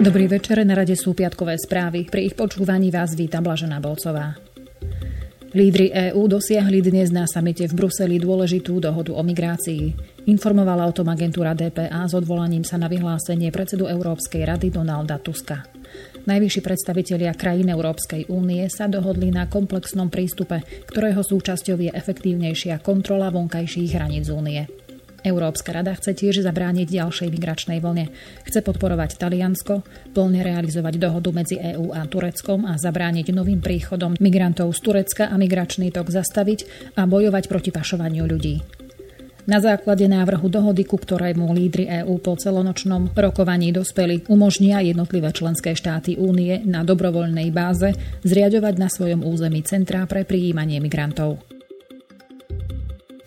Dobrý večer, na rade sú piatkové správy. Pri ich počúvaní vás víta Blažená Bolcová. Lídry EÚ dosiahli dnes na samite v Bruseli dôležitú dohodu o migrácii. Informovala o tom agentúra DPA s odvolaním sa na vyhlásenie predsedu Európskej rady Donalda Tuska. Najvyšší predstavitelia krajín Európskej únie sa dohodli na komplexnom prístupe, ktorého súčasťou je efektívnejšia kontrola vonkajších hraníc únie. Európska rada chce tiež zabrániť ďalšej migračnej vlne. Chce podporovať Taliansko, plne realizovať dohodu medzi EÚ a Tureckom a zabrániť novým príchodom migrantov z Turecka a migračný tok zastaviť a bojovať proti pašovaniu ľudí. Na základe návrhu dohody, ku ktorému lídry EÚ po celonočnom rokovaní dospeli, umožnia jednotlivé členské štáty únie na dobrovoľnej báze zriadovať na svojom území centrá pre prijímanie migrantov.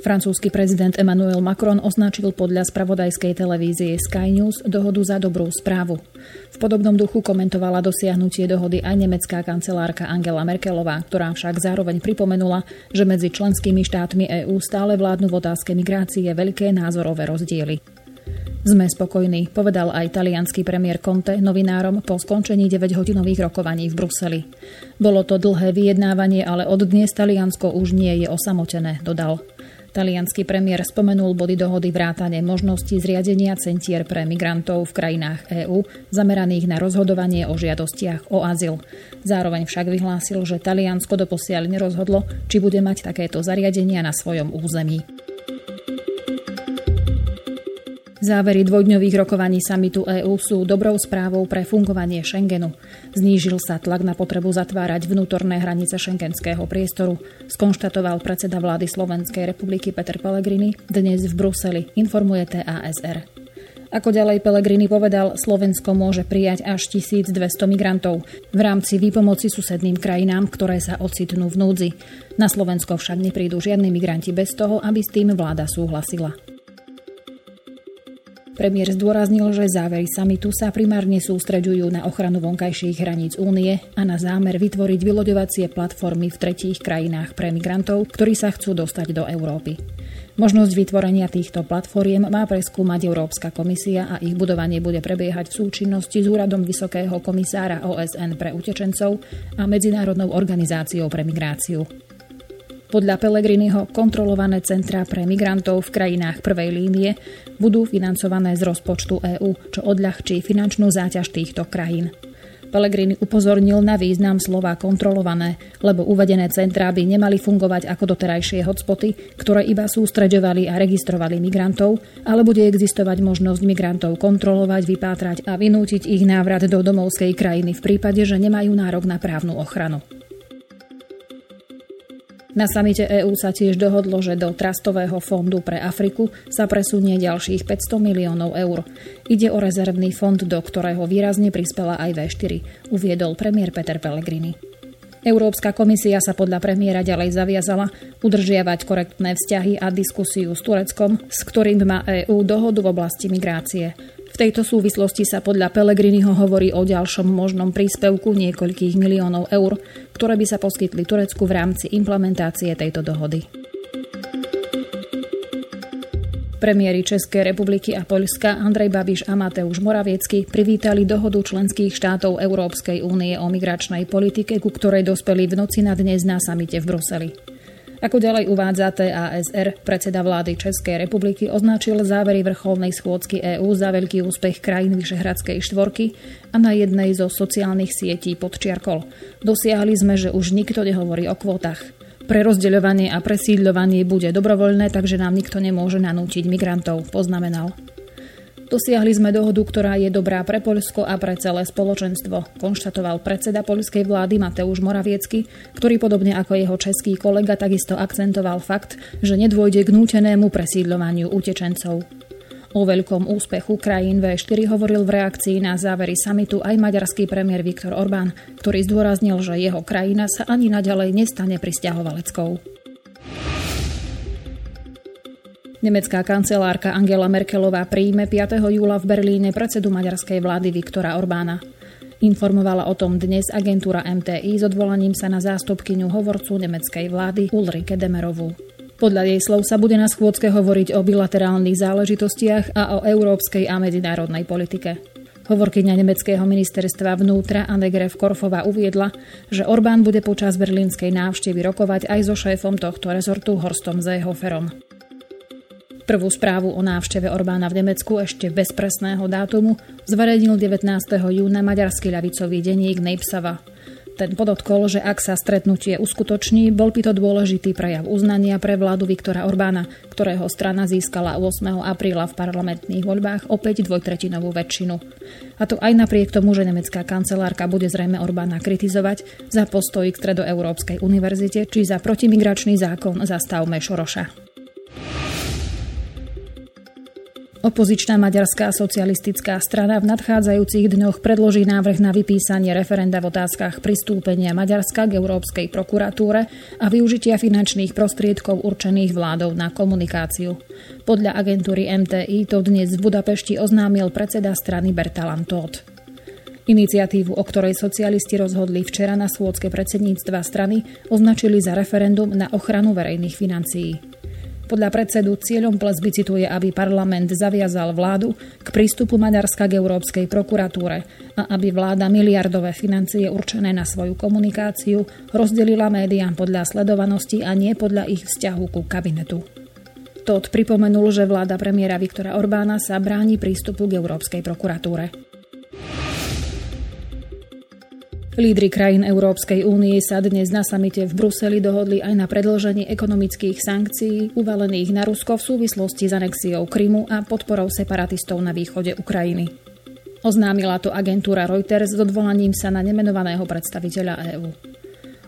Francúzsky prezident Emmanuel Macron označil podľa spravodajskej televízie Sky News dohodu za dobrú správu. V podobnom duchu komentovala dosiahnutie dohody aj nemecká kancelárka Angela Merkelová, ktorá však zároveň pripomenula, že medzi členskými štátmi EÚ stále vládnu v otázke migrácie veľké názorové rozdiely. Sme spokojní, povedal aj talianský premiér Conte novinárom po skončení 9-hodinových rokovaní v Bruseli. Bolo to dlhé vyjednávanie, ale od dnes Taliansko už nie je osamotené, dodal. Talianský premiér spomenul body dohody vrátane možnosti zriadenia centier pre migrantov v krajinách EÚ zameraných na rozhodovanie o žiadostiach o azyl. Zároveň však vyhlásil, že Taliansko doposiaľ nerozhodlo, či bude mať takéto zariadenia na svojom území. Závery dvojdňových rokovaní samitu EÚ sú dobrou správou pre fungovanie Schengenu. Znížil sa tlak na potrebu zatvárať vnútorné hranice šengenského priestoru, skonštatoval predseda vlády Slovenskej republiky Peter Pellegrini dnes v Bruseli, informuje TASR. Ako ďalej Pelegrini povedal, Slovensko môže prijať až 1200 migrantov v rámci výpomoci susedným krajinám, ktoré sa ocitnú v núdzi. Na Slovensko však neprídu žiadni migranti bez toho, aby s tým vláda súhlasila. Premiér zdôraznil, že závery samitu sa primárne sústreďujú na ochranu vonkajších hraníc únie a na zámer vytvoriť vyloďovacie platformy v tretích krajinách pre migrantov, ktorí sa chcú dostať do Európy. Možnosť vytvorenia týchto platformiem má preskúmať Európska komisia a ich budovanie bude prebiehať v súčinnosti s úradom Vysokého komisára OSN pre utečencov a Medzinárodnou organizáciou pre migráciu. Podľa Pelegriniho kontrolované centrá pre migrantov v krajinách prvej línie budú financované z rozpočtu EÚ, čo odľahčí finančnú záťaž týchto krajín. Pellegrini upozornil na význam slova kontrolované, lebo uvedené centrá by nemali fungovať ako doterajšie hotspoty, ktoré iba sústreďovali a registrovali migrantov, ale bude existovať možnosť migrantov kontrolovať, vypátrať a vynútiť ich návrat do domovskej krajiny v prípade, že nemajú nárok na právnu ochranu. Na samite EÚ sa tiež dohodlo, že do Trastového fondu pre Afriku sa presunie ďalších 500 miliónov eur. Ide o rezervný fond, do ktorého výrazne prispela aj V4, uviedol premiér Peter Pellegrini. Európska komisia sa podľa premiéra ďalej zaviazala udržiavať korektné vzťahy a diskusiu s Tureckom, s ktorým má EÚ dohodu v oblasti migrácie tejto súvislosti sa podľa Pelegriniho hovorí o ďalšom možnom príspevku niekoľkých miliónov eur, ktoré by sa poskytli Turecku v rámci implementácie tejto dohody. Premiéry Českej republiky a Poľska Andrej Babiš a Mateusz Moraviecky privítali dohodu členských štátov Európskej únie o migračnej politike, ku ktorej dospeli v noci na dnes na samite v Bruseli. Ako ďalej uvádza TASR, predseda vlády Českej republiky označil závery vrcholnej schôdzky EÚ za veľký úspech krajín Vyšehradskej štvorky a na jednej zo sociálnych sietí podčiarkol. Dosiahli sme, že už nikto nehovorí o kvótach. Prerozdeľovanie a presídľovanie bude dobrovoľné, takže nám nikto nemôže nanútiť migrantov, poznamenal. Dosiahli sme dohodu, ktorá je dobrá pre Poľsko a pre celé spoločenstvo, konštatoval predseda poľskej vlády Mateusz Moraviecky, ktorý podobne ako jeho český kolega takisto akcentoval fakt, že nedôjde k nútenému presídľovaniu utečencov. O veľkom úspechu krajín V4 hovoril v reakcii na závery samitu aj maďarský premiér Viktor Orbán, ktorý zdôraznil, že jeho krajina sa ani naďalej nestane pristahovaleckou. Nemecká kancelárka Angela Merkelová príjme 5. júla v Berlíne predsedu maďarskej vlády Viktora Orbána. Informovala o tom dnes agentúra MTI s odvolaním sa na zástupkyňu hovorcu nemeckej vlády Ulrike Demerovú. Podľa jej slov sa bude na schôdzke hovoriť o bilaterálnych záležitostiach a o európskej a medzinárodnej politike. Hovorkyňa nemeckého ministerstva vnútra Annegret Korfova uviedla, že Orbán bude počas berlínskej návštevy rokovať aj so šéfom tohto rezortu Horstom Seehoferom. Prvú správu o návšteve Orbána v Nemecku ešte bez presného dátumu zverejnil 19. júna maďarský ľavicový denník Nejpsava. Ten podotkol, že ak sa stretnutie uskutoční, bol by to dôležitý prejav uznania pre vládu Viktora Orbána, ktorého strana získala 8. apríla v parlamentných voľbách opäť dvojtretinovú väčšinu. A to aj napriek tomu, že nemecká kancelárka bude zrejme Orbána kritizovať za postoj k Stredoeurópskej univerzite či za protimigračný zákon za stavme Šoroša. Opozičná maďarská socialistická strana v nadchádzajúcich dňoch predloží návrh na vypísanie referenda v otázkach pristúpenia Maďarska k Európskej prokuratúre a využitia finančných prostriedkov určených vládou na komunikáciu. Podľa agentúry MTI to dnes v Budapešti oznámil predseda strany Bertalan Todt. Iniciatívu, o ktorej socialisti rozhodli včera na schôdzke predsedníctva strany, označili za referendum na ochranu verejných financií. Podľa predsedu cieľom plebiscitu je, aby parlament zaviazal vládu k prístupu Maďarska k Európskej prokuratúre a aby vláda miliardové financie určené na svoju komunikáciu rozdelila médiám podľa sledovanosti a nie podľa ich vzťahu ku kabinetu. Todd pripomenul, že vláda premiéra Viktora Orbána sa bráni prístupu k Európskej prokuratúre. Lídry krajín Európskej únie sa dnes na samite v Bruseli dohodli aj na predlžení ekonomických sankcií uvalených na Rusko v súvislosti s anexiou Krymu a podporou separatistov na východe Ukrajiny. Oznámila to agentúra Reuters s odvolaním sa na nemenovaného predstaviteľa EÚ.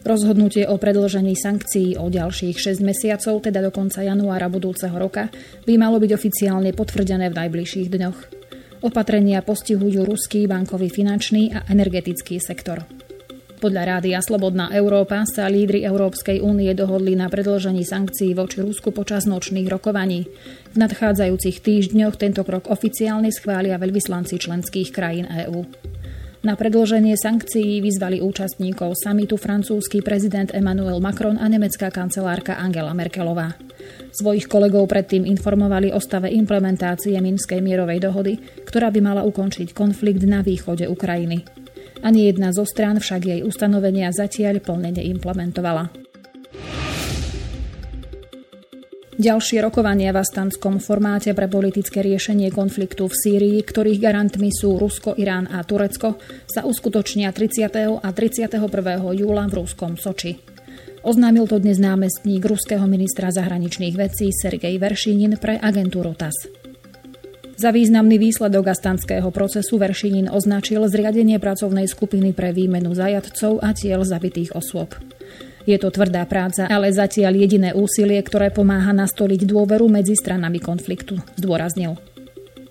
Rozhodnutie o predlžení sankcií o ďalších 6 mesiacov, teda do konca januára budúceho roka, by malo byť oficiálne potvrdené v najbližších dňoch. Opatrenia postihujú ruský bankový finančný a energetický sektor. Podľa Rádia Slobodná Európa sa lídry Európskej únie dohodli na predlžení sankcií voči Rusku počas nočných rokovaní. V nadchádzajúcich týždňoch tento krok oficiálne schvália veľvyslanci členských krajín EÚ. Na predloženie sankcií vyzvali účastníkov samitu francúzsky prezident Emmanuel Macron a nemecká kancelárka Angela Merkelová. Svojich kolegov predtým informovali o stave implementácie Minskej mierovej dohody, ktorá by mala ukončiť konflikt na východe Ukrajiny. Ani jedna zo strán však jej ustanovenia zatiaľ plne neimplementovala. Ďalšie rokovania v astanskom formáte pre politické riešenie konfliktu v Sýrii, ktorých garantmi sú Rusko, Irán a Turecko, sa uskutočnia 30. a 31. júla v ruskom Soči. Oznámil to dnes námestník ruského ministra zahraničných vecí Sergej Veršinin pre agentúru TAS. Za významný výsledok astanského procesu Veršinin označil zriadenie pracovnej skupiny pre výmenu zajadcov a tiel zabitých osôb. Je to tvrdá práca, ale zatiaľ jediné úsilie, ktoré pomáha nastoliť dôveru medzi stranami konfliktu, zdôraznil.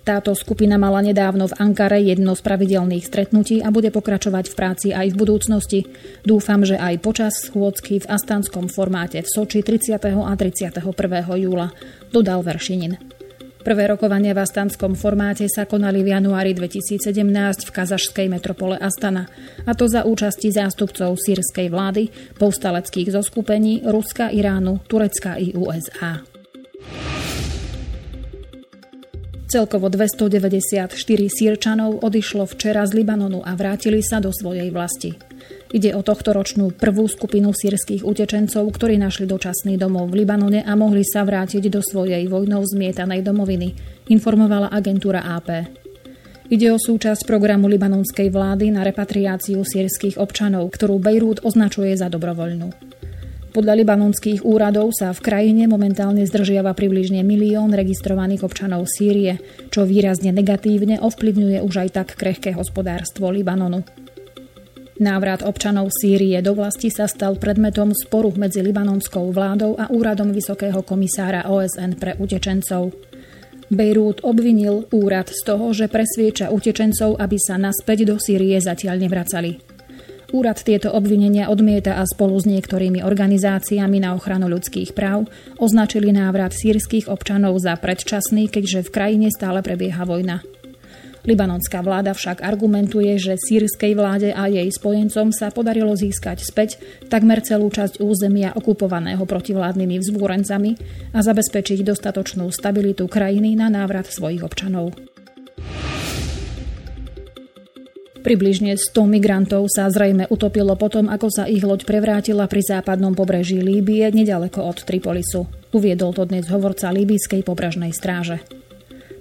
Táto skupina mala nedávno v Ankare jedno z pravidelných stretnutí a bude pokračovať v práci aj v budúcnosti. Dúfam, že aj počas schôdzky v astanskom formáte v Soči 30. a 31. júla, dodal Veršinin. Prvé rokovania v astanskom formáte sa konali v januári 2017 v kazašskej metropole Astana, a to za účasti zástupcov sírskej vlády, povstaleckých zoskupení Ruska, Iránu, Turecka i USA. Celkovo 294 sírčanov odišlo včera z Libanonu a vrátili sa do svojej vlasti. Ide o tohto ročnú prvú skupinu sírskych utečencov, ktorí našli dočasný domov v Libanone a mohli sa vrátiť do svojej vojnou zmietanej domoviny, informovala agentúra AP. Ide o súčasť programu libanonskej vlády na repatriáciu sírskych občanov, ktorú Bejrút označuje za dobrovoľnú. Podľa libanonských úradov sa v krajine momentálne zdržiava približne milión registrovaných občanov Sýrie, čo výrazne negatívne ovplyvňuje už aj tak krehké hospodárstvo Libanonu. Návrat občanov Sýrie do vlasti sa stal predmetom sporu medzi libanonskou vládou a úradom Vysokého komisára OSN pre utečencov. Bejrút obvinil úrad z toho, že presvieča utečencov, aby sa naspäť do Sýrie zatiaľ nevracali. Úrad tieto obvinenia odmieta a spolu s niektorými organizáciami na ochranu ľudských práv označili návrat sírskych občanov za predčasný, keďže v krajine stále prebieha vojna. Libanonská vláda však argumentuje, že sírskej vláde a jej spojencom sa podarilo získať späť takmer celú časť územia okupovaného protivládnymi vzbúrencami a zabezpečiť dostatočnú stabilitu krajiny na návrat svojich občanov. Približne 100 migrantov sa zrejme utopilo potom, ako sa ich loď prevrátila pri západnom pobreží Líbie nedaleko od Tripolisu. Uviedol to dnes hovorca líbyskej pobrežnej stráže.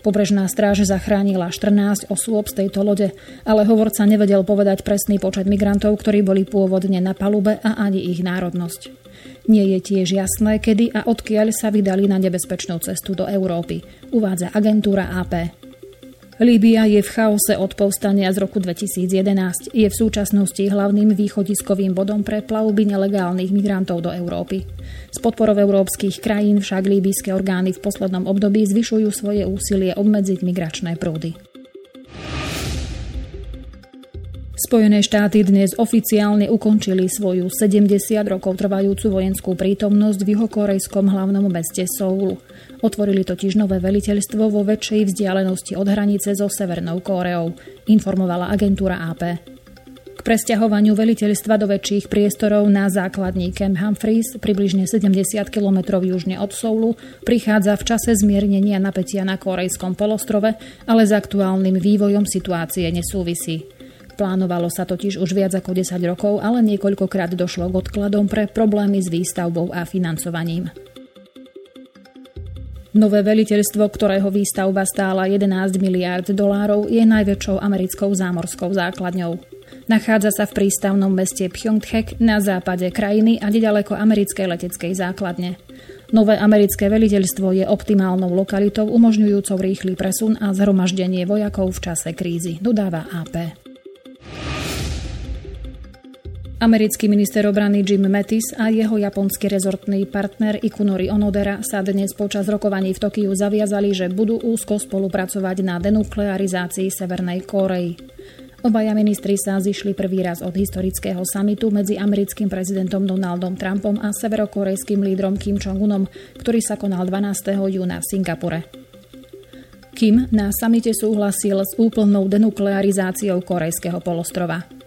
Pobrežná stráž zachránila 14 osôb z tejto lode, ale hovorca nevedel povedať presný počet migrantov, ktorí boli pôvodne na palube a ani ich národnosť. Nie je tiež jasné, kedy a odkiaľ sa vydali na nebezpečnú cestu do Európy, uvádza agentúra AP. Líbia je v chaose od povstania z roku 2011. Je v súčasnosti hlavným východiskovým bodom pre plavby nelegálnych migrantov do Európy. S podporou európskych krajín však líbyjské orgány v poslednom období zvyšujú svoje úsilie obmedziť migračné prúdy. Spojené štáty dnes oficiálne ukončili svoju 70 rokov trvajúcu vojenskú prítomnosť v juhokorejskom hlavnom meste Soulu. Otvorili totiž nové veliteľstvo vo väčšej vzdialenosti od hranice so Severnou Kóreou, informovala agentúra AP. K presťahovaniu veliteľstva do väčších priestorov na základní Camp Humphreys, približne 70 km južne od Soulu, prichádza v čase zmiernenia napätia na Korejskom polostrove, ale s aktuálnym vývojom situácie nesúvisí. Plánovalo sa totiž už viac ako 10 rokov, ale niekoľkokrát došlo k odkladom pre problémy s výstavbou a financovaním. Nové veliteľstvo, ktorého výstavba stála 11 miliárd dolárov, je najväčšou americkou zámorskou základňou. Nachádza sa v prístavnom meste Pyeongtaek na západe krajiny a nedaleko americkej leteckej základne. Nové americké veliteľstvo je optimálnou lokalitou umožňujúcou rýchly presun a zhromaždenie vojakov v čase krízy, dodáva AP. Americký minister obrany Jim Mattis a jeho japonský rezortný partner Ikunori Onodera sa dnes počas rokovaní v Tokiu zaviazali, že budú úzko spolupracovať na denuklearizácii Severnej Kórei. Obaja ministri sa zišli prvý raz od historického samitu medzi americkým prezidentom Donaldom Trumpom a severokorejským lídrom Kim Jong-unom, ktorý sa konal 12. júna v Singapure. Kim na samite súhlasil s úplnou denuklearizáciou korejského polostrova.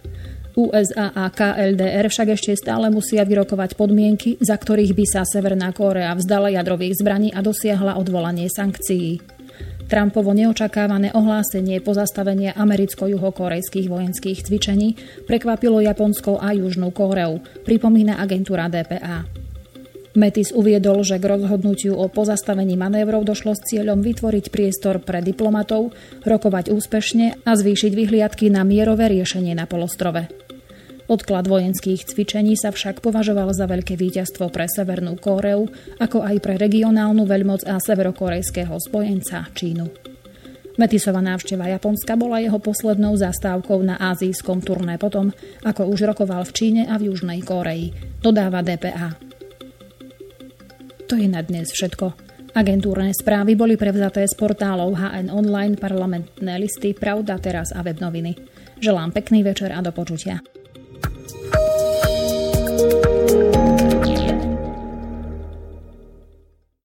USA a KLDR však ešte stále musia vyrokovať podmienky, za ktorých by sa Severná Kórea vzdala jadrových zbraní a dosiahla odvolanie sankcií. Trumpovo neočakávané ohlásenie pozastavenia americko-juhokorejských vojenských cvičení prekvapilo Japonskou a Južnú Kóreu, pripomína agentúra DPA. Metis uviedol, že k rozhodnutiu o pozastavení manévrov došlo s cieľom vytvoriť priestor pre diplomatov, rokovať úspešne a zvýšiť vyhliadky na mierové riešenie na polostrove. Odklad vojenských cvičení sa však považoval za veľké víťazstvo pre Severnú Kóreu, ako aj pre regionálnu veľmoc a severokorejského spojenca Čínu. Metisová návšteva Japonska bola jeho poslednou zastávkou na azijskom turné potom, ako už rokoval v Číne a v Južnej Kóreji, dodáva DPA. To je na dnes všetko. Agentúrne správy boli prevzaté z portálov HN Online, parlamentné listy, Pravda teraz a web noviny. Želám pekný večer a do počutia.